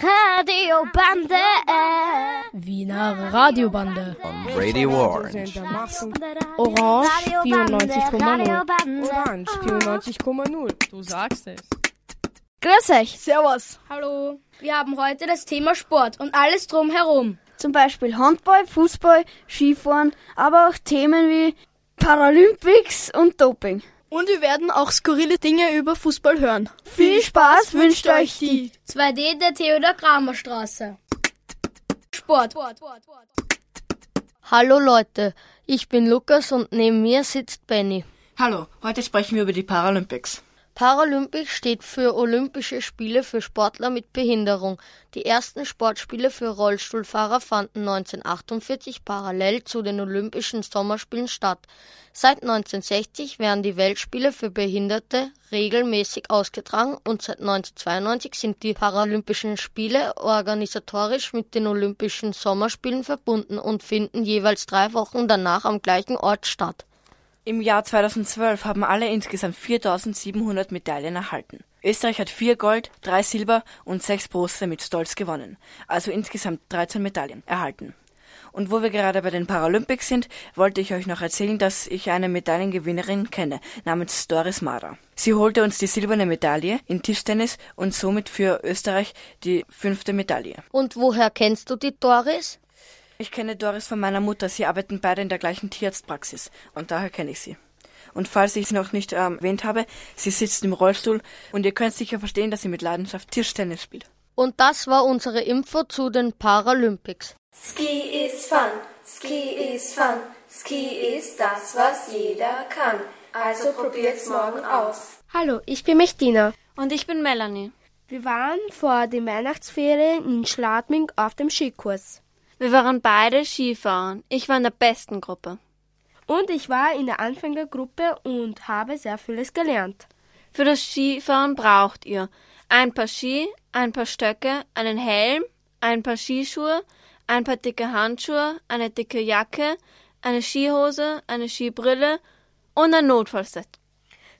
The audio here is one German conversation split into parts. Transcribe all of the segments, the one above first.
Radiobande. Wiener Radiobande. On Radio Orange. Orange 94,0. Orange 94,0. Du sagst es. Grüß euch. Servus. Hallo. Wir haben heute das Thema Sport und alles drumherum. Zum Beispiel Handball, Fußball, Skifahren, aber auch Themen wie Paralympics und Doping. Und wir werden auch skurrile Dinge über Fußball hören. Viel Spaß wünscht euch die 2D der Theodor Kramer Straße. Sport. Hallo Leute, ich bin Lukas und neben mir sitzt Benny. Hallo, heute sprechen wir über die Paralympics. Paralympics steht für Olympische Spiele für Sportler mit Behinderung. Die ersten Sportspiele für Rollstuhlfahrer fanden 1948 parallel zu den Olympischen Sommerspielen statt. Seit 1960 werden die Weltspiele für Behinderte regelmäßig ausgetragen und seit 1992 sind die Paralympischen Spiele organisatorisch mit den Olympischen Sommerspielen verbunden und finden jeweils drei Wochen danach am gleichen Ort statt. Im Jahr 2012 haben alle insgesamt 4700 Medaillen erhalten. Österreich hat vier Gold, drei Silber und sechs Bronze mit Stolz gewonnen, also insgesamt 13 Medaillen erhalten. Und wo wir gerade bei den Paralympics sind, wollte ich euch noch erzählen, dass ich eine Medaillengewinnerin kenne, namens Doris Mara. Sie holte uns die silberne Medaille in Tischtennis und somit für Österreich die fünfte Medaille. Und woher kennst du die Doris? Ich kenne Doris von meiner Mutter. Sie arbeiten beide in der gleichen Tierarztpraxis und daher kenne ich sie. Und falls ich sie noch nicht ähm, erwähnt habe, sie sitzt im Rollstuhl und ihr könnt sicher verstehen, dass sie mit Leidenschaft Tischtennis spielt. Und das war unsere Info zu den Paralympics. Ski is fun, Ski is fun, Ski ist das, was jeder kann. Also probiert's morgen aus. Hallo, ich bin Mechtina. Und ich bin Melanie. Wir waren vor den Weihnachtsferien in Schladming auf dem Skikurs. Wir waren beide Skifahren. Ich war in der besten Gruppe. Und ich war in der Anfängergruppe und habe sehr vieles gelernt. Für das Skifahren braucht ihr ein paar Ski, ein paar Stöcke, einen Helm, ein paar Skischuhe, ein paar dicke Handschuhe, eine dicke Jacke, eine Skihose, eine Skibrille und ein Notfallset.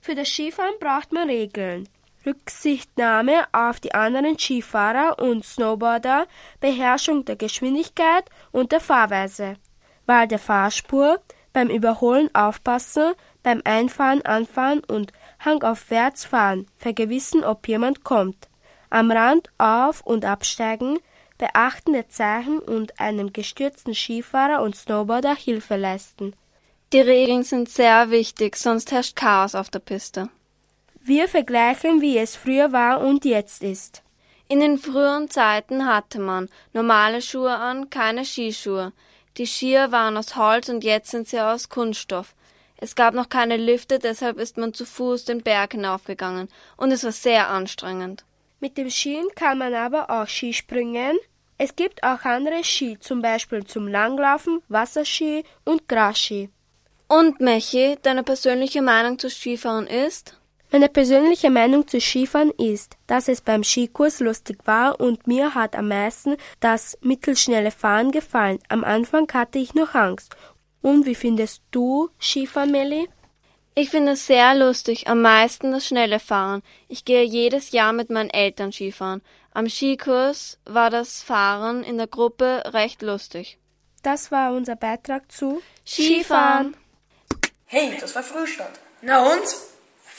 Für das Skifahren braucht man Regeln. Rücksichtnahme auf die anderen Skifahrer und Snowboarder, Beherrschung der Geschwindigkeit und der Fahrweise, Wahl der Fahrspur, beim Überholen aufpassen, beim Einfahren anfahren und hangaufwärts fahren, vergewissen, ob jemand kommt, am Rand auf- und absteigen, Beachten der Zeichen und einem gestürzten Skifahrer und Snowboarder Hilfe leisten. Die Regeln sind sehr wichtig, sonst herrscht Chaos auf der Piste. Wir vergleichen, wie es früher war und jetzt ist. In den früheren Zeiten hatte man normale Schuhe an, keine Skischuhe. Die Skier waren aus Holz und jetzt sind sie aus Kunststoff. Es gab noch keine Lifte, deshalb ist man zu Fuß den Berg hinaufgegangen und es war sehr anstrengend. Mit dem Skien kann man aber auch Skispringen. Es gibt auch andere Ski, zum Beispiel zum Langlaufen, Wasserski und Grasski. Und Mechi, deine persönliche Meinung zu Skifahren ist? Meine persönliche Meinung zu Skifahren ist, dass es beim Skikurs lustig war und mir hat am meisten das mittelschnelle Fahren gefallen. Am Anfang hatte ich noch Angst. Und wie findest du Skifahren, Melli? Ich finde es sehr lustig, am meisten das schnelle Fahren. Ich gehe jedes Jahr mit meinen Eltern Skifahren. Am Skikurs war das Fahren in der Gruppe recht lustig. Das war unser Beitrag zu Skifahren. Hey, das war Frühstand. Na und?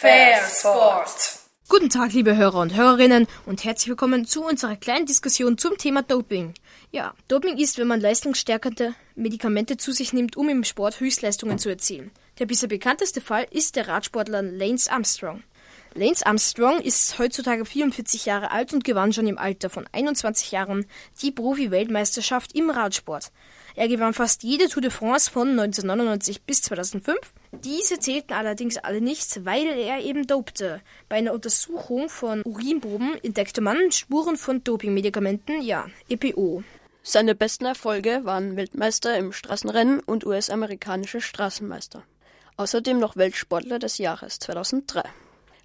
Fair Sport. Guten Tag, liebe Hörer und Hörerinnen und herzlich willkommen zu unserer kleinen Diskussion zum Thema Doping. Ja, Doping ist, wenn man leistungsstärkende Medikamente zu sich nimmt, um im Sport Höchstleistungen zu erzielen. Der bisher bekannteste Fall ist der Radsportler Lance Armstrong. Lance Armstrong ist heutzutage 44 Jahre alt und gewann schon im Alter von 21 Jahren die Profi-Weltmeisterschaft im Radsport. Er gewann fast jede Tour de France von 1999 bis 2005. Diese zählten allerdings alle nichts, weil er eben dopte. Bei einer Untersuchung von Urinproben entdeckte man Spuren von Dopingmedikamenten, ja, EPO. Seine besten Erfolge waren Weltmeister im Straßenrennen und US-amerikanische Straßenmeister. Außerdem noch Weltsportler des Jahres 2003.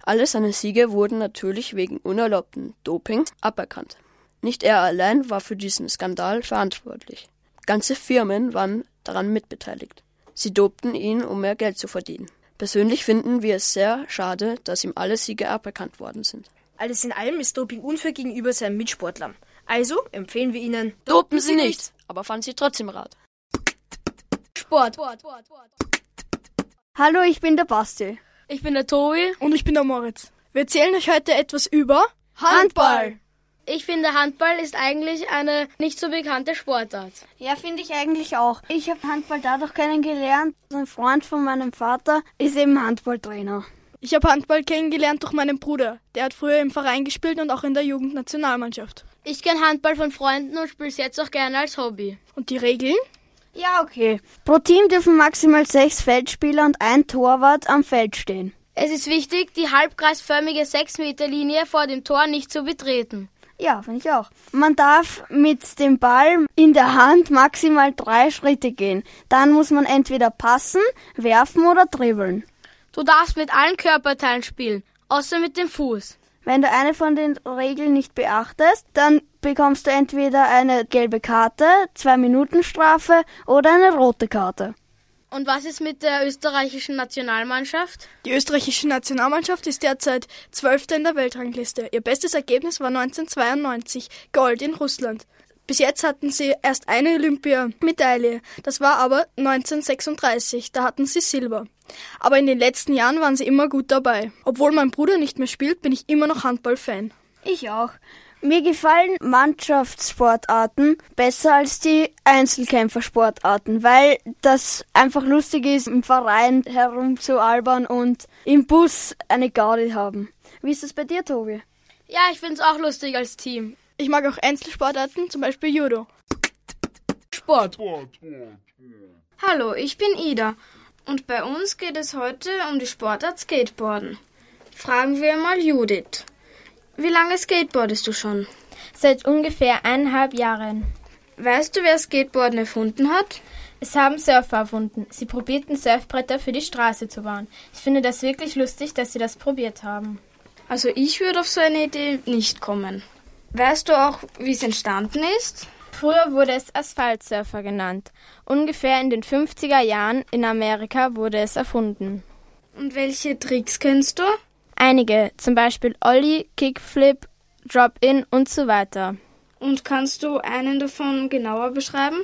Alle seine Siege wurden natürlich wegen unerlaubten Dopings aberkannt. Nicht er allein war für diesen Skandal verantwortlich. Ganze Firmen waren daran mitbeteiligt. Sie dopten ihn, um mehr Geld zu verdienen. Persönlich finden wir es sehr schade, dass ihm alle Siege aberkannt worden sind. Alles in allem ist Doping unfair gegenüber seinen Mitsportlern. Also empfehlen wir Ihnen, dopen Sie nicht, aber fahren Sie trotzdem Rad. Sport. Hallo, ich bin der Basti. Ich bin der Tobi. Und ich bin der Moritz. Wir erzählen euch heute etwas über Handball. Ich finde, Handball ist eigentlich eine nicht so bekannte Sportart. Ja, finde ich eigentlich auch. Ich habe Handball dadurch kennengelernt. Ein Freund von meinem Vater ist eben Handballtrainer. Ich habe Handball kennengelernt durch meinen Bruder. Der hat früher im Verein gespielt und auch in der Jugendnationalmannschaft. Ich kenne Handball von Freunden und spiele es jetzt auch gerne als Hobby. Und die Regeln? Ja, okay. Pro Team dürfen maximal sechs Feldspieler und ein Torwart am Feld stehen. Es ist wichtig, die halbkreisförmige 6-Meter-Linie vor dem Tor nicht zu betreten. Ja, finde ich auch. Man darf mit dem Ball in der Hand maximal drei Schritte gehen. Dann muss man entweder passen, werfen oder dribbeln. Du darfst mit allen Körperteilen spielen, außer mit dem Fuß. Wenn du eine von den Regeln nicht beachtest, dann bekommst du entweder eine gelbe Karte, zwei Minuten Strafe oder eine rote Karte. Und was ist mit der österreichischen Nationalmannschaft? Die österreichische Nationalmannschaft ist derzeit Zwölfte in der Weltrangliste. Ihr bestes Ergebnis war 1992, Gold in Russland. Bis jetzt hatten sie erst eine Olympiamedaille. Das war aber 1936, da hatten sie Silber. Aber in den letzten Jahren waren sie immer gut dabei. Obwohl mein Bruder nicht mehr spielt, bin ich immer noch Handballfan. Ich auch. Mir gefallen Mannschaftssportarten besser als die Einzelkämpfersportarten, weil das einfach lustig ist, im Verein herumzualbern und im Bus eine Garde haben. Wie ist das bei dir, Tobi? Ja, ich finde es auch lustig als Team. Ich mag auch Einzelsportarten, zum Beispiel Judo. Sport. Hallo, ich bin Ida und bei uns geht es heute um die Sportart Skateboarden. Fragen wir mal Judith. Wie lange skateboardest du schon? Seit ungefähr eineinhalb Jahren. Weißt du, wer Skateboarden erfunden hat? Es haben Surfer erfunden. Sie probierten Surfbretter für die Straße zu bauen. Ich finde das wirklich lustig, dass sie das probiert haben. Also ich würde auf so eine Idee nicht kommen. Weißt du auch, wie es entstanden ist? Früher wurde es Asphaltsurfer genannt. Ungefähr in den 50er Jahren in Amerika wurde es erfunden. Und welche Tricks kennst du? Einige, zum Beispiel Ollie, Kickflip, Drop-In und so weiter. Und kannst du einen davon genauer beschreiben?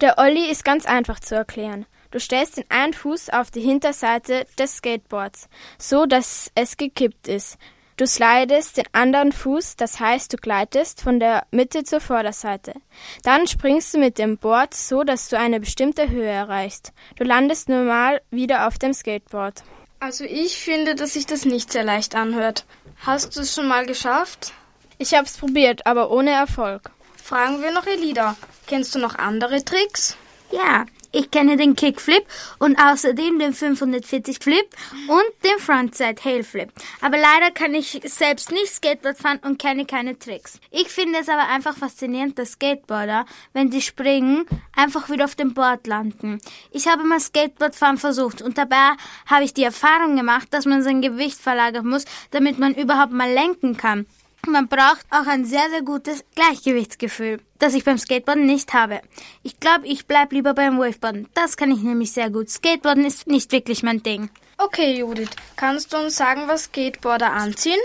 Der Ollie ist ganz einfach zu erklären. Du stellst den einen Fuß auf die Hinterseite des Skateboards, so dass es gekippt ist. Du slidest den anderen Fuß, das heißt, du gleitest von der Mitte zur Vorderseite. Dann springst du mit dem Board so, dass du eine bestimmte Höhe erreichst. Du landest normal wieder auf dem Skateboard. Also ich finde, dass sich das nicht sehr leicht anhört. Hast du es schon mal geschafft? Ich hab's probiert, aber ohne Erfolg. Fragen wir noch Elida. Kennst du noch andere Tricks? Ja, ich kenne den Kickflip und außerdem den 540 Flip und den Frontside Hail Flip. Aber leider kann ich selbst nicht Skateboard fahren und kenne keine Tricks. Ich finde es aber einfach faszinierend, dass Skateboarder, wenn sie springen, einfach wieder auf dem Board landen. Ich habe mal Skateboardfahren versucht und dabei habe ich die Erfahrung gemacht, dass man sein Gewicht verlagern muss, damit man überhaupt mal lenken kann. Man braucht auch ein sehr, sehr gutes Gleichgewichtsgefühl, das ich beim Skateboarden nicht habe. Ich glaube, ich bleib lieber beim Waveboarden. Das kann ich nämlich sehr gut. Skateboarden ist nicht wirklich mein Ding. Okay, Judith, kannst du uns sagen, was Skateboarder anziehen?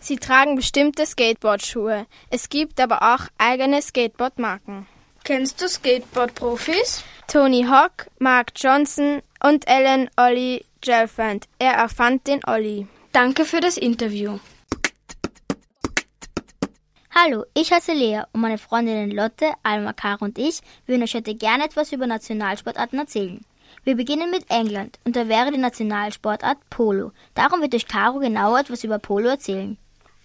Sie tragen bestimmte Skateboardschuhe. Es gibt aber auch eigene Skateboardmarken. Kennst du Skateboard-Profis? Tony Hawk, Mark Johnson und Alan Ollie Gelfand. Er erfand den Ollie. Danke für das Interview. Hallo, ich heiße Lea und meine Freundinnen Lotte, Alma, Kara und ich würden euch heute gerne etwas über Nationalsportarten erzählen. Wir beginnen mit England und da wäre die Nationalsportart Polo. Darum wird euch Caro genauer etwas über Polo erzählen.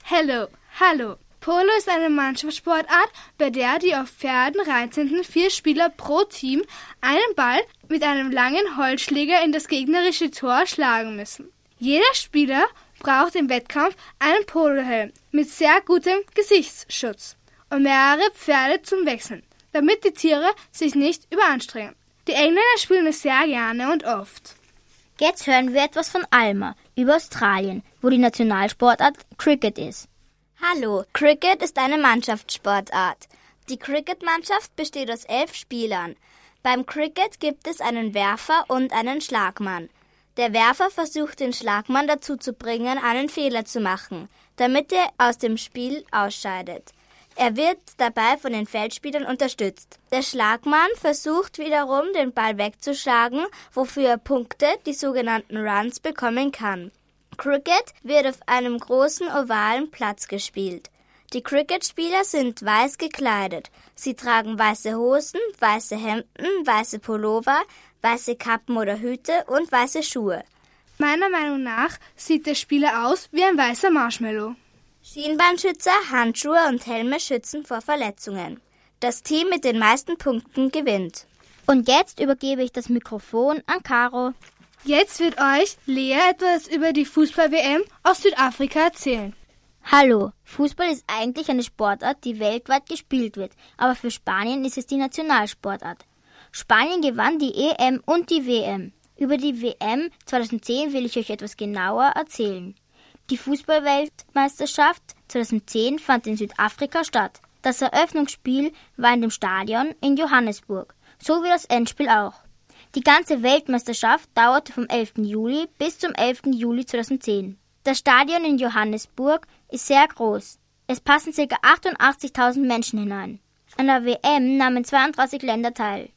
Hallo, hallo. Polo ist eine Mannschaftssportart, bei der die auf Pferden reitenden vier Spieler pro Team einen Ball mit einem langen Holzschläger in das gegnerische Tor schlagen müssen. Jeder Spieler braucht im Wettkampf einen Polohelm mit sehr gutem Gesichtsschutz und mehrere Pferde zum Wechseln, damit die Tiere sich nicht überanstrengen. Die Engländer spielen es sehr gerne und oft. Jetzt hören wir etwas von Alma über Australien, wo die Nationalsportart Cricket ist. Hallo, Cricket ist eine Mannschaftssportart. Die Cricket-Mannschaft besteht aus elf Spielern. Beim Cricket gibt es einen Werfer und einen Schlagmann. Der Werfer versucht den Schlagmann dazu zu bringen, einen Fehler zu machen. damit er aus dem Spiel ausscheidet. Er wird dabei von den Feldspielern unterstützt. Der Schlagmann versucht wiederum, den Ball wegzuschlagen, wofür er Punkte, die sogenannten Runs, bekommen kann. Cricket wird auf einem großen ovalen Platz gespielt. Die Cricket-Spieler sind weiß gekleidet. Sie tragen weiße Hosen, weiße Hemden, weiße Pullover, weiße Kappen oder Hüte und weiße Schuhe. Meiner Meinung nach sieht der Spieler aus wie ein weißer Marshmallow. Schienbeinschützer, Handschuhe und Helme schützen vor Verletzungen. Das Team mit den meisten Punkten gewinnt. Und jetzt übergebe ich das Mikrofon an Caro. Jetzt wird euch Lea etwas über die Fußball-WM aus Südafrika erzählen. Hallo, Fußball ist eigentlich eine Sportart, die weltweit gespielt wird, aber für Spanien ist es die Nationalsportart. Spanien gewann die EM und die WM. Über die WM 2010 will ich euch etwas genauer erzählen. Die Fußballweltmeisterschaft 2010 fand in Südafrika statt. Das Eröffnungsspiel war in dem Stadion in Johannesburg, so wie das Endspiel auch. Die ganze Weltmeisterschaft dauerte vom 11. Juli bis zum 11. Juli 2010. Das Stadion in Johannesburg ist sehr groß. Es passen ca. 88.000 Menschen hinein. An der WM nahmen 32 Länder teil.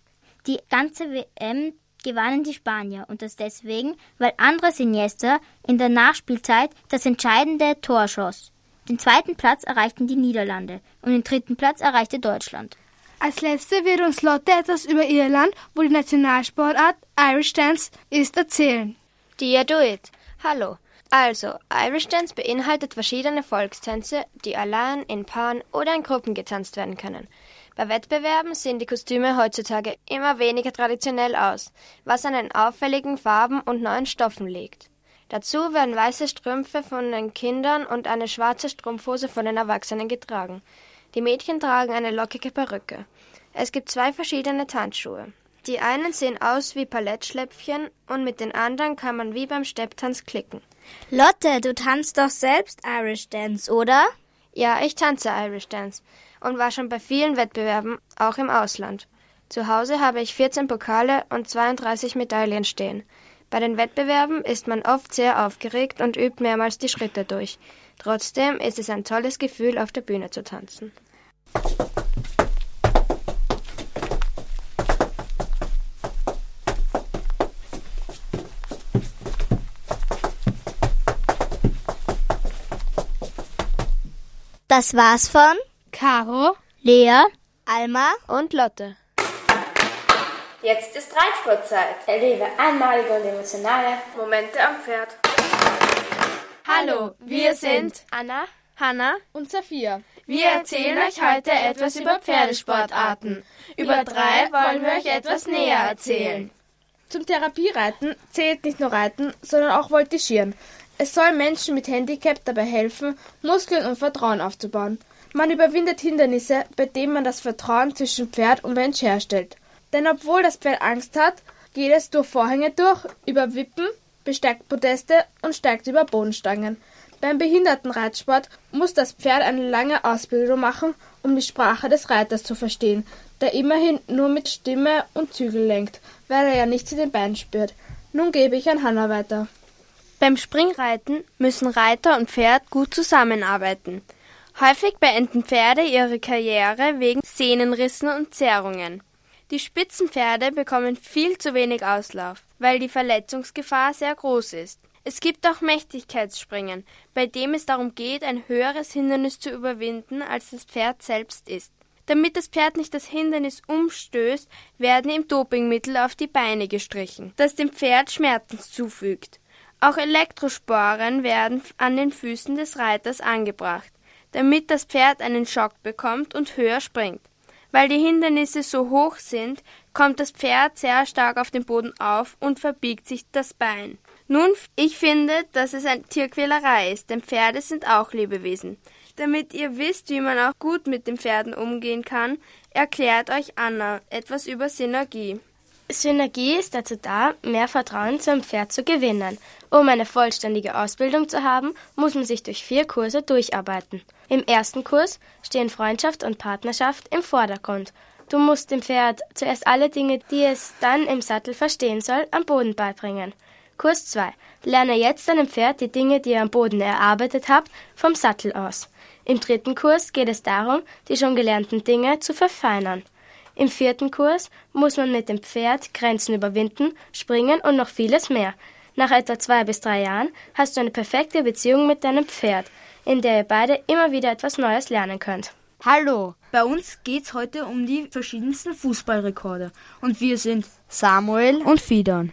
Die ganze WM gewannen die Spanier und das deswegen, weil Andres Iniesta in der Nachspielzeit das entscheidende Tor schoss. Den zweiten Platz erreichten die Niederlande und den dritten Platz erreichte Deutschland. Als letzte wird uns Lotte etwas über Irland, wo die Nationalsportart Irish Dance ist, erzählen. Dear Do It. Hallo. Also, Irish Dance beinhaltet verschiedene Volkstänze, die allein, in Paaren oder in Gruppen getanzt werden können. Bei Wettbewerben sehen die Kostüme heutzutage immer weniger traditionell aus, was an den auffälligen Farben und neuen Stoffen liegt. Dazu werden weiße Strümpfe von den Kindern und eine schwarze Strumpfhose von den Erwachsenen getragen. Die Mädchen tragen eine lockige Perücke. Es gibt zwei verschiedene Tanzschuhe. Die einen sehen aus wie Palettschläpfchen und mit den anderen kann man wie beim Stepptanz klicken. Lotte, du tanzt doch selbst Irish Dance, oder? Ja, ich tanze Irish Dance und war schon bei vielen Wettbewerben, auch im Ausland. Zu Hause habe ich 14 Pokale und 32 Medaillen stehen. Bei den Wettbewerben ist man oft sehr aufgeregt und übt mehrmals die Schritte durch. Trotzdem ist es ein tolles Gefühl, auf der Bühne zu tanzen. Das war's von Caro, Lea, Alma und Lotte. Jetzt ist Reitsportzeit. Erlebe einmalige und emotionale Momente am Pferd. Hallo, wir sind Anna, Hanna und Sophia. Wir erzählen euch heute etwas über Pferdesportarten. Über drei wollen wir euch etwas näher erzählen. Zum Therapiereiten zählt nicht nur Reiten, sondern auch Voltigieren. Es soll Menschen mit Handicap dabei helfen, Muskeln und Vertrauen aufzubauen. Man überwindet Hindernisse, bei denen man das Vertrauen zwischen Pferd und Mensch herstellt. Denn obwohl das Pferd Angst hat, geht es durch Vorhänge durch, über Wippen, besteigt Podeste und steigt über Bodenstangen. Beim Behindertenreitsport muss das Pferd eine lange Ausbildung machen, um die Sprache des Reiters zu verstehen, der immerhin nur mit Stimme und Zügel lenkt, weil er ja nichts in den Beinen spürt. Nun gebe ich an Hanna weiter. Beim Springreiten müssen Reiter und Pferd gut zusammenarbeiten. Häufig beenden Pferde ihre Karriere wegen Sehnenrissen und Zerrungen. Die Spitzenpferde bekommen viel zu wenig Auslauf, weil die Verletzungsgefahr sehr groß ist. Es gibt auch Mächtigkeitsspringen, bei dem es darum geht, ein höheres Hindernis zu überwinden, als das Pferd selbst ist. Damit das Pferd nicht das Hindernis umstößt, werden ihm Dopingmittel auf die Beine gestrichen, das dem Pferd Schmerzen zufügt. Auch Elektrosporen werden an den Füßen des Reiters angebracht, damit das Pferd einen Schock bekommt und höher springt. Weil die Hindernisse so hoch sind, kommt das Pferd sehr stark auf den Boden auf und verbiegt sich das Bein. Nun, ich finde, dass es eine Tierquälerei ist, denn Pferde sind auch Lebewesen. Damit ihr wisst, wie man auch gut mit den Pferden umgehen kann, erklärt euch Anna etwas über Synergie. Synergie ist dazu da, mehr Vertrauen zum Pferd zu gewinnen. Um eine vollständige Ausbildung zu haben, muss man sich durch vier Kurse durcharbeiten. Im ersten Kurs stehen Freundschaft und Partnerschaft im Vordergrund. Du musst dem Pferd zuerst alle Dinge, die es dann im Sattel verstehen soll, am Boden beibringen. Kurs 2. Lerne jetzt deinem Pferd die Dinge, die ihr am Boden erarbeitet habt, vom Sattel aus. Im dritten Kurs geht es darum, die schon gelernten Dinge zu verfeinern. Im vierten Kurs muss man mit dem Pferd Grenzen überwinden, springen und noch vieles mehr. Nach etwa zwei bis drei Jahren hast du eine perfekte Beziehung mit deinem Pferd, in der ihr beide immer wieder etwas Neues lernen könnt. Hallo, bei uns geht's heute um die verschiedensten Fußballrekorde und wir sind Samuel und Fidan.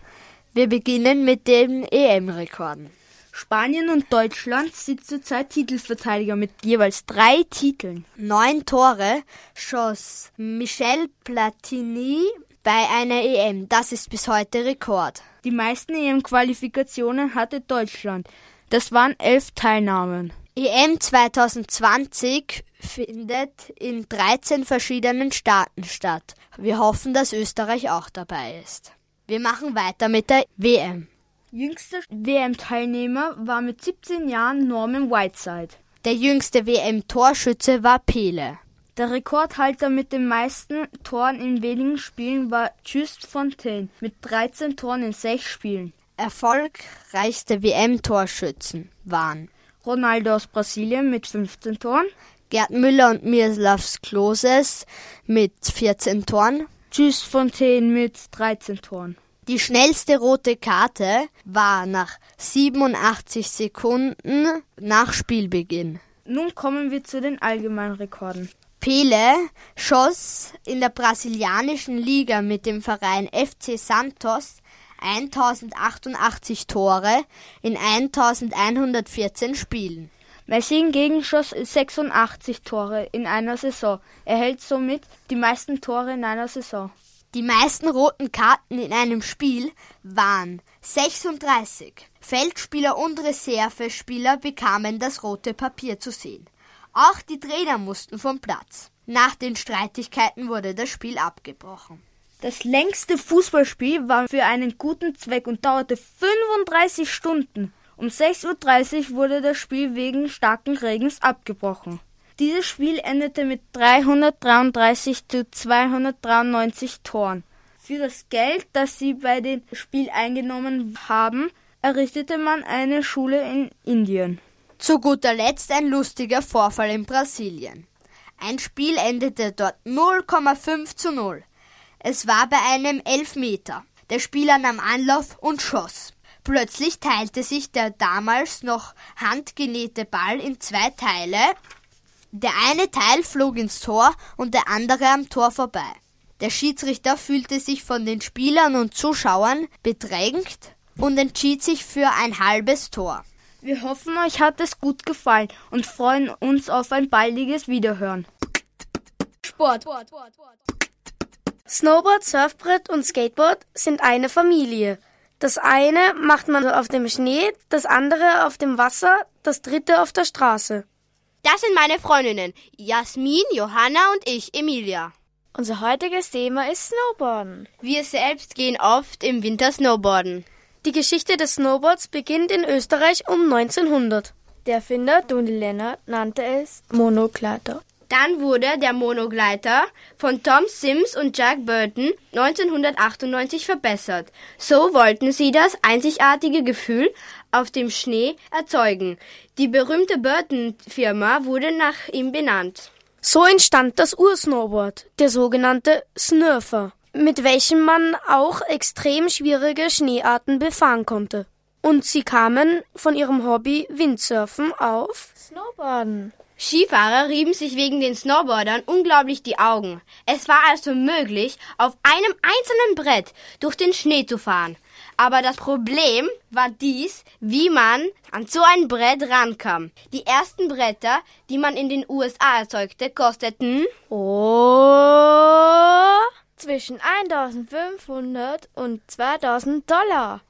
Wir beginnen mit den EM-Rekorden. Spanien und Deutschland sind zurzeit Titelverteidiger mit jeweils drei Titeln. Neun Tore schoss Michel Platini bei einer EM. Das ist bis heute Rekord. Die meisten EM-Qualifikationen hatte Deutschland. Das waren elf Teilnahmen. EM 2020 findet in 13 verschiedenen Staaten statt. Wir hoffen, dass Österreich auch dabei ist. Wir machen weiter mit der WM. Jüngster WM-Teilnehmer war mit 17 Jahren Norman Whiteside. Der jüngste WM-Torschütze war Pele. Der Rekordhalter mit den meisten Toren in wenigen Spielen war Just Fontaine mit 13 Toren in 6 Spielen. Erfolgreichste WM-Torschützen waren Ronaldo aus Brasilien mit 15 Toren, Gerd Müller und Miroslav Kloses mit 14 Toren, Just Fontaine mit 13 Toren. Die schnellste rote Karte war nach 87 Sekunden nach Spielbeginn. Nun kommen wir zu den allgemeinen Rekorden. Pele schoss in der brasilianischen Liga mit dem Verein FC Santos 1088 Tore in 1114 Spielen. Messi hingegen schoss 86 Tore in einer Saison. Er hält somit die meisten Tore in einer Saison. Die meisten roten Karten in einem Spiel waren 36. Feldspieler und Reservespieler bekamen das rote Papier zu sehen. Auch die Trainer mussten vom Platz. Nach den Streitigkeiten wurde das Spiel abgebrochen. Das längste Fußballspiel war für einen guten Zweck und dauerte 35 Stunden. Um 6.30 Uhr wurde das Spiel wegen starken Regens abgebrochen. Dieses Spiel endete mit 333 zu 293 Toren. Für das Geld, das sie bei dem Spiel eingenommen haben, errichtete man eine Schule in Indien. Zu guter Letzt ein lustiger Vorfall in Brasilien. Ein Spiel endete dort 0,5 zu 0. Es war bei einem Elfmeter. Der Spieler nahm Anlauf und schoss. Plötzlich teilte sich der damals noch handgenähte Ball in zwei Teile. Der eine Teil flog ins Tor und der andere am Tor vorbei. Der Schiedsrichter fühlte sich von den Spielern und Zuschauern bedrängt und entschied sich für ein halbes Tor. Wir hoffen, euch hat es gut gefallen und freuen uns auf ein baldiges Wiederhören. Sport. Snowboard, Surfbrett und Skateboard sind eine Familie. Das eine macht man auf dem Schnee, das andere auf dem Wasser, das dritte auf der Straße. Das sind meine Freundinnen Jasmin, Johanna und ich, Emilia. Unser heutiges Thema ist Snowboarden. Wir selbst gehen oft im Winter Snowboarden. Die Geschichte des Snowboards beginnt in Österreich um 1900. Der Erfinder Tony Lennart nannte es Monogleiter. Dann wurde der Monogleiter von Tom Sims und Jack Burton 1998 verbessert. So wollten sie das einzigartige Gefühl auf dem Schnee erzeugen. Die berühmte Burton-Firma wurde nach ihm benannt. So entstand das Ursnowboard, der sogenannte Snurfer, mit welchem man auch extrem schwierige Schneearten befahren konnte. Und sie kamen von ihrem Hobby Windsurfen auf Snowboarden. Skifahrer rieben sich wegen den Snowboardern unglaublich die Augen. Es war also möglich, auf einem einzelnen Brett durch den Schnee zu fahren. Aber das Problem war dies, wie man an so ein Brett rankam. Die ersten Bretter, die man in den USA erzeugte, kosteten oh, zwischen 1500 und 2000 Dollar.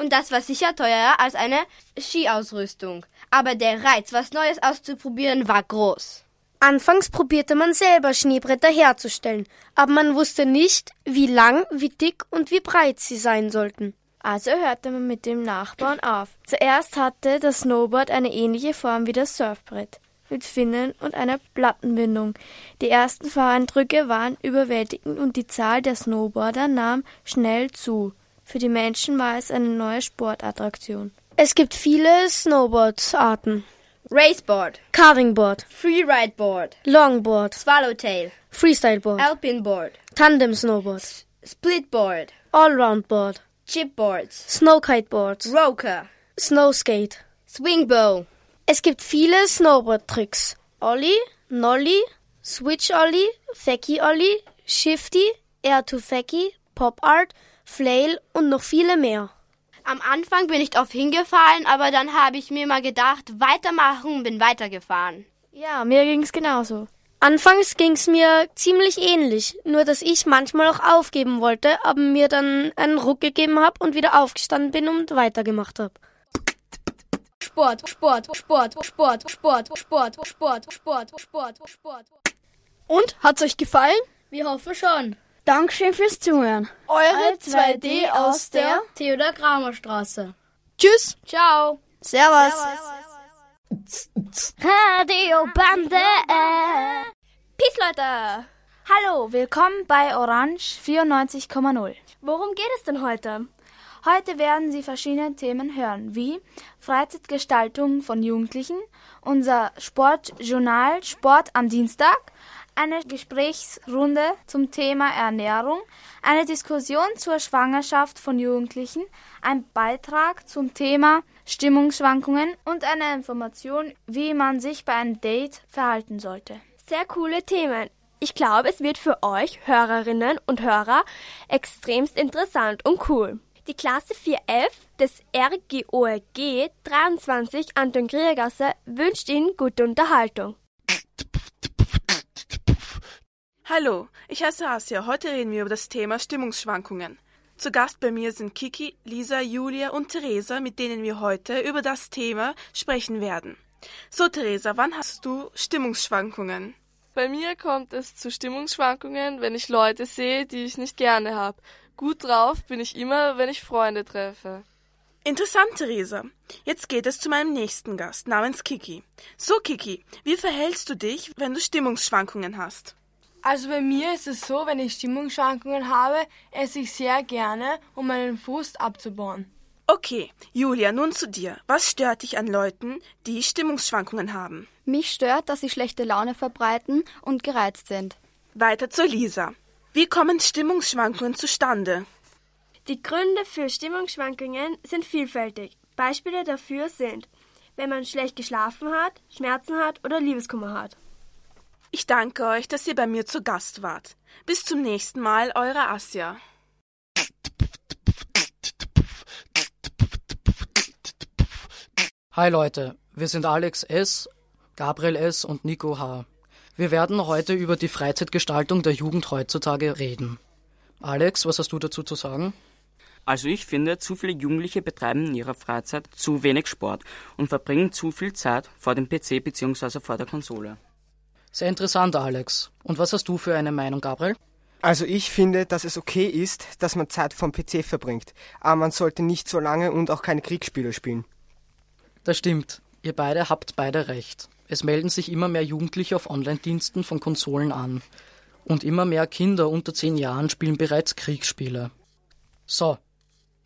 Und das war sicher teurer als eine Skiausrüstung. Aber der Reiz, was Neues auszuprobieren, war groß. Anfangs probierte man selber Schneebretter herzustellen, aber man wusste nicht, wie lang, wie dick und wie breit sie sein sollten. Also hörte man mit dem Nachbauen auf. Zuerst hatte das Snowboard eine ähnliche Form wie das Surfbrett, mit Finnen und einer Plattenbindung. Die ersten Fahreindrücke waren überwältigend und die Zahl der Snowboarder nahm schnell zu. Für die Menschen war es eine neue Sportattraktion. Es gibt viele Snowboard-Arten. Raceboard, Carvingboard, Freerideboard, Longboard, Swallowtail, Freestyleboard, Alpineboard, Tandem Snowboard, Splitboard, Allroundboard, Chipboards, Snowkiteboards, Roker, Snowskate, Swingbow. Es gibt viele Snowboard-Tricks. Ollie, Nollie, Switch Ollie, Fecky Ollie, Shifty, Air to Fecky, Pop Art, Flail und noch viele mehr. Am Anfang bin ich oft hingefallen, aber dann habe ich mir mal gedacht, weitermachen und bin weitergefahren. Ja, mir ging's genauso. Anfangs ging's mir ziemlich ähnlich, nur dass ich manchmal auch aufgeben wollte, aber mir dann einen Ruck gegeben habe und wieder aufgestanden bin und weitergemacht habe. Sport, Sport, Sport, Sport, Sport, Sport, Sport, Sport, Sport, Sport. Und hat's euch gefallen? Wir hoffen schon. Dankeschön fürs Zuhören. Eure 2D aus der Theodor Kramer Straße. Tschüss. Ciao. Servus. Radio Bande. Peace, Leute. Hallo, willkommen bei Orange 94,0. Worum geht es denn heute? Heute werden Sie verschiedene Themen hören, wie Freizeitgestaltung von Jugendlichen, unser Sportjournal Sport am Dienstag, eine Gesprächsrunde zum Thema Ernährung, eine Diskussion zur Schwangerschaft von Jugendlichen, ein Beitrag zum Thema Stimmungsschwankungen und eine Information, wie man sich bei einem Date verhalten sollte. Sehr coole Themen. Ich glaube, es wird für euch, Hörerinnen und Hörer, extremst interessant und cool. Die Klasse 4F des RGORG 23 Anton Griergasse wünscht Ihnen gute Unterhaltung. Hallo, ich heiße Asia. Heute reden wir über das Thema Stimmungsschwankungen. Zu Gast bei mir sind Kiki, Lisa, Julia und Theresa, mit denen wir heute über das Thema sprechen werden. So, Theresa, wann hast du Stimmungsschwankungen? Bei mir kommt es zu Stimmungsschwankungen, wenn ich Leute sehe, die ich nicht gerne habe. Gut drauf bin ich immer, wenn ich Freunde treffe. Interessant, Theresa. Jetzt geht es zu meinem nächsten Gast namens Kiki. So, Kiki, wie verhältst du dich, wenn du Stimmungsschwankungen hast? Also bei mir ist es so, wenn ich Stimmungsschwankungen habe, esse ich sehr gerne, um meinen Frust abzubauen. Okay, Julia, nun zu dir. Was stört dich an Leuten, die Stimmungsschwankungen haben? Mich stört, dass sie schlechte Laune verbreiten und gereizt sind. Weiter zur Lisa. Wie kommen Stimmungsschwankungen zustande? Die Gründe für Stimmungsschwankungen sind vielfältig. Beispiele dafür sind, wenn man schlecht geschlafen hat, Schmerzen hat oder Liebeskummer hat. Ich danke euch, dass ihr bei mir zu Gast wart. Bis zum nächsten Mal, eure Asja. Hi Leute, wir sind Alex S., Gabriel S. und Nico H. Wir werden heute über die Freizeitgestaltung der Jugend heutzutage reden. Alex, was hast du dazu zu sagen? Also ich finde, zu viele Jugendliche betreiben in ihrer Freizeit zu wenig Sport und verbringen zu viel Zeit vor dem PC bzw. vor der Konsole. Sehr interessant, Alex. Und was hast du für eine Meinung, Gabriel? Also ich finde, dass es okay ist, dass man Zeit vom PC verbringt, aber man sollte nicht so lange und auch keine Kriegsspiele spielen. Das stimmt. Ihr beide habt beide recht. Es melden sich immer mehr Jugendliche auf Online-Diensten von Konsolen an. Und immer mehr Kinder unter zehn Jahren spielen bereits Kriegsspiele. So,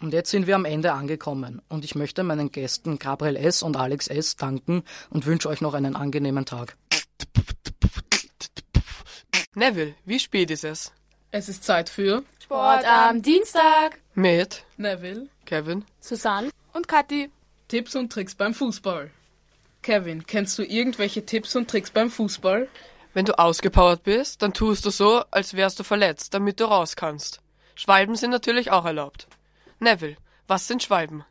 und jetzt sind wir am Ende angekommen und ich möchte meinen Gästen Gabriel S. und Alex S. danken und wünsche euch noch einen angenehmen Tag. Neville, wie spät ist es? Es ist Zeit für Sport am Dienstag mit Neville, Kevin, Susanne und Kathi. Tipps und Tricks beim Fußball. Kevin, kennst du irgendwelche Tipps und Tricks beim Fußball? Wenn du ausgepowert bist, dann tust du so, als wärst du verletzt, damit du raus kannst. Schwalben sind natürlich auch erlaubt. Neville, was sind Schwalben?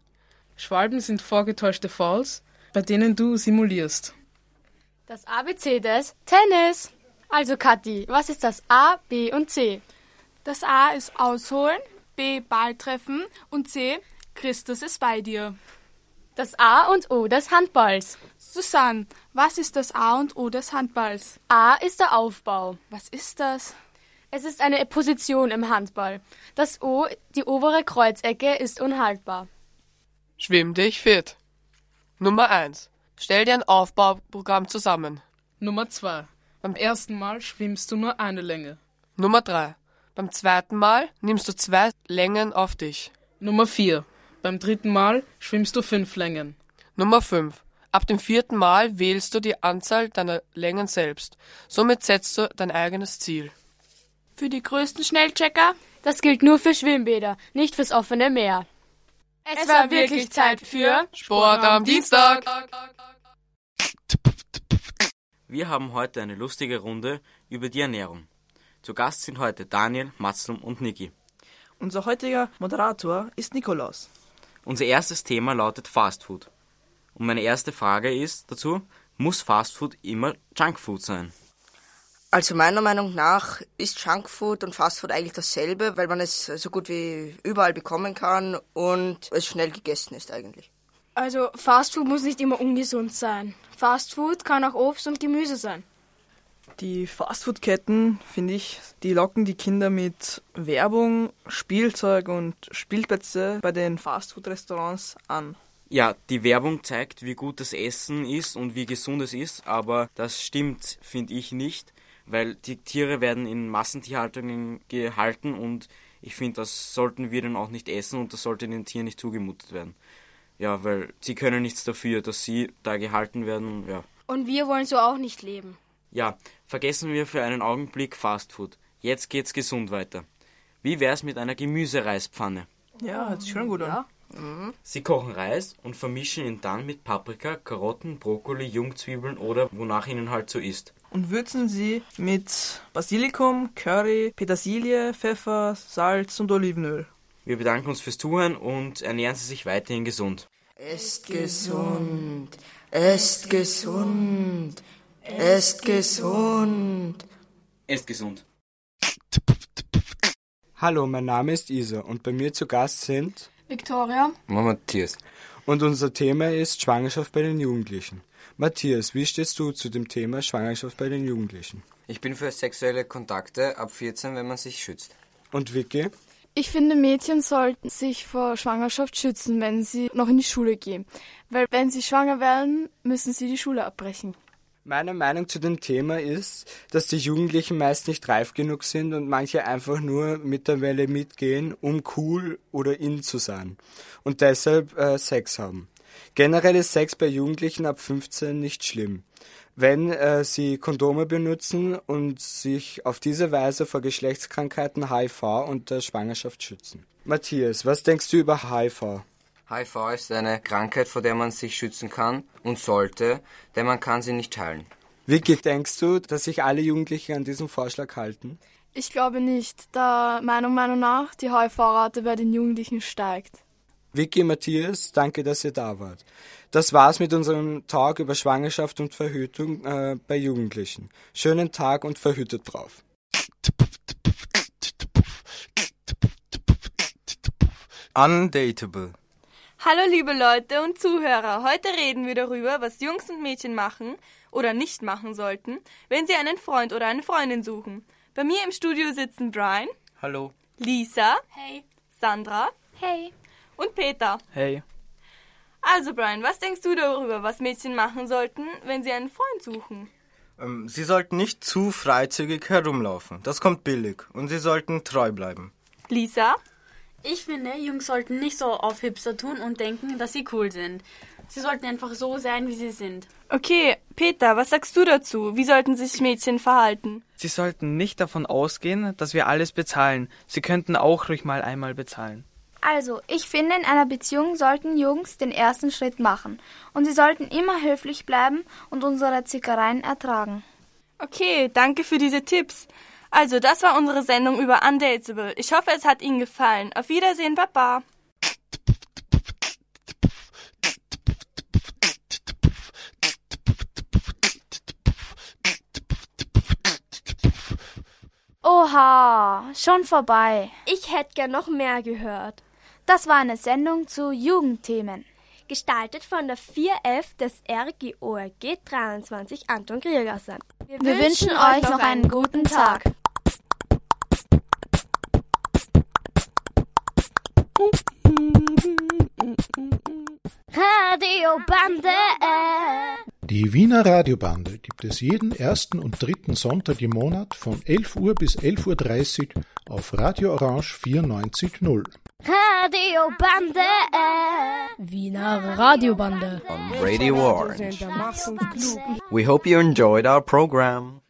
Schwalben sind vorgetäuschte Fouls, bei denen du simulierst. Das ABC des Tennis. Also Kathi, was ist das A, B und C? Das A ist Ausholen, B Ball treffen und C Christus ist bei dir. Das A und O des Handballs. Susanne, was ist das A und O des Handballs? A ist der Aufbau. Was ist das? Es ist eine Position im Handball. Das O, die obere Kreuzecke, ist unhaltbar. Schwimm dich fit. Nummer 1. Stell dir ein Aufbauprogramm zusammen. Nummer 2. Beim ersten Mal schwimmst du nur eine Länge. Nummer 3. Beim zweiten Mal nimmst du zwei Längen auf dich. Nummer 4. Beim dritten Mal schwimmst du fünf Längen. Nummer 5. Ab dem vierten Mal wählst du die Anzahl deiner Längen selbst. Somit setzt du dein eigenes Ziel. Für die größten Schnellchecker? Das gilt nur für Schwimmbäder, nicht fürs offene Meer. Es, es war wirklich Zeit für Sport am Dienstag. Wir haben heute eine lustige Runde über die Ernährung. Zu Gast sind heute Daniel, Matzelm und Niki. Unser heutiger Moderator ist Nikolaus. Unser erstes Thema lautet Fastfood. Und meine erste Frage ist dazu, muss Fastfood immer Junkfood sein? Also meiner Meinung nach ist Junkfood und Fastfood eigentlich dasselbe, weil man es so gut wie überall bekommen kann und es schnell gegessen ist eigentlich. Also Fastfood muss nicht immer ungesund sein. Fastfood kann auch Obst und Gemüse sein. Die Fastfood-Ketten, finde ich, die locken die Kinder mit Werbung, Spielzeug und Spielplätze bei den Fastfood-Restaurants an. Ja, die Werbung zeigt, wie gut das Essen ist und wie gesund es ist, aber das stimmt, finde ich nicht, weil die Tiere werden in Massentierhaltungen gehalten und ich finde, das sollten wir dann auch nicht essen und das sollte den Tieren nicht zugemutet werden. Ja, weil sie können nichts dafür, dass sie da gehalten werden, ja. Und wir wollen so auch nicht leben. Ja, vergessen wir für einen Augenblick Fastfood. Jetzt geht's gesund weiter. Wie wär's mit einer Gemüsereispfanne? Ja, hört sich schon gut an. Mhm. Sie kochen Reis und vermischen ihn dann mit Paprika, Karotten, Brokkoli, Jungzwiebeln oder wonach ihnen halt so ist. Und würzen sie mit Basilikum, Curry, Petersilie, Pfeffer, Salz und Olivenöl. Wir bedanken uns fürs Zuhören und ernähren Sie sich weiterhin gesund. Esst gesund, esst gesund, esst gesund. Esst gesund. Hallo, mein Name ist Isa und bei mir zu Gast sind Victoria und Matthias. Und unser Thema ist Schwangerschaft bei den Jugendlichen. Matthias, wie stehst du zu dem Thema Schwangerschaft bei den Jugendlichen? Ich bin für sexuelle Kontakte ab 14, wenn man sich schützt. Und Vicky? Ich finde, Mädchen sollten sich vor Schwangerschaft schützen, wenn sie noch in die Schule gehen. Weil wenn sie schwanger werden, müssen sie die Schule abbrechen. Meine Meinung zu dem Thema ist, dass die Jugendlichen meist nicht reif genug sind und manche einfach nur mit der Welle mitgehen, um cool oder in zu sein und deshalb äh, Sex haben. Generell ist Sex bei Jugendlichen ab 15 nicht schlimm, wenn äh, sie Kondome benutzen und sich auf diese Weise vor Geschlechtskrankheiten HIV und der Schwangerschaft schützen. Matthias, was denkst du über HIV? HIV ist eine Krankheit, vor der man sich schützen kann und sollte, denn man kann sie nicht heilen. Vicky, denkst du, dass sich alle Jugendlichen an diesen Vorschlag halten? Ich glaube nicht, da meiner Meinung nach die HIV-Rate bei den Jugendlichen steigt. Vicky, Matthias, danke, dass ihr da wart. Das war's mit unserem Talk über Schwangerschaft und Verhütung äh, bei Jugendlichen. Schönen Tag und verhütet drauf. Undateable. Hallo liebe Leute und Zuhörer, heute reden wir darüber, was Jungs und Mädchen machen oder nicht machen sollten, wenn sie einen Freund oder eine Freundin suchen. Bei mir im Studio sitzen Brian. Hallo. Lisa. Hey. Sandra. Hey. Und Peter. Hey. Also Brian, was denkst du darüber, was Mädchen machen sollten, wenn sie einen Freund suchen? Ähm, sie sollten nicht zu freizügig herumlaufen. Das kommt billig. Und sie sollten treu bleiben. Lisa? Ich finde, Jungs sollten nicht so auf Hipster tun und denken, dass sie cool sind. Sie sollten einfach so sein, wie sie sind. Okay, Peter, was sagst du dazu? Wie sollten sich Mädchen verhalten? Sie sollten nicht davon ausgehen, dass wir alles bezahlen. Sie könnten auch ruhig mal einmal bezahlen. Also, ich finde, in einer Beziehung sollten Jungs den ersten Schritt machen. Und sie sollten immer höflich bleiben und unsere Zickereien ertragen. Okay, danke für diese Tipps. Also, das war unsere Sendung über Undateable. Ich hoffe, es hat Ihnen gefallen. Auf Wiedersehen, Baba. Oha, schon vorbei. Ich hätte gern noch mehr gehört. Das war eine Sendung zu Jugendthemen. Gestaltet von der 4F des RGORG 23 Anton Griergasser. Wir, Wir wünschen, wünschen euch noch einen guten Tag. Radiobande. Die Wiener Radiobande gibt es jeden ersten und dritten Sonntag im Monat von 11 Uhr bis 11.30 Uhr auf Radio Orange 94.0. Radiobande. Wiener Radiobande. On Radio Orange. We hope you enjoyed our program.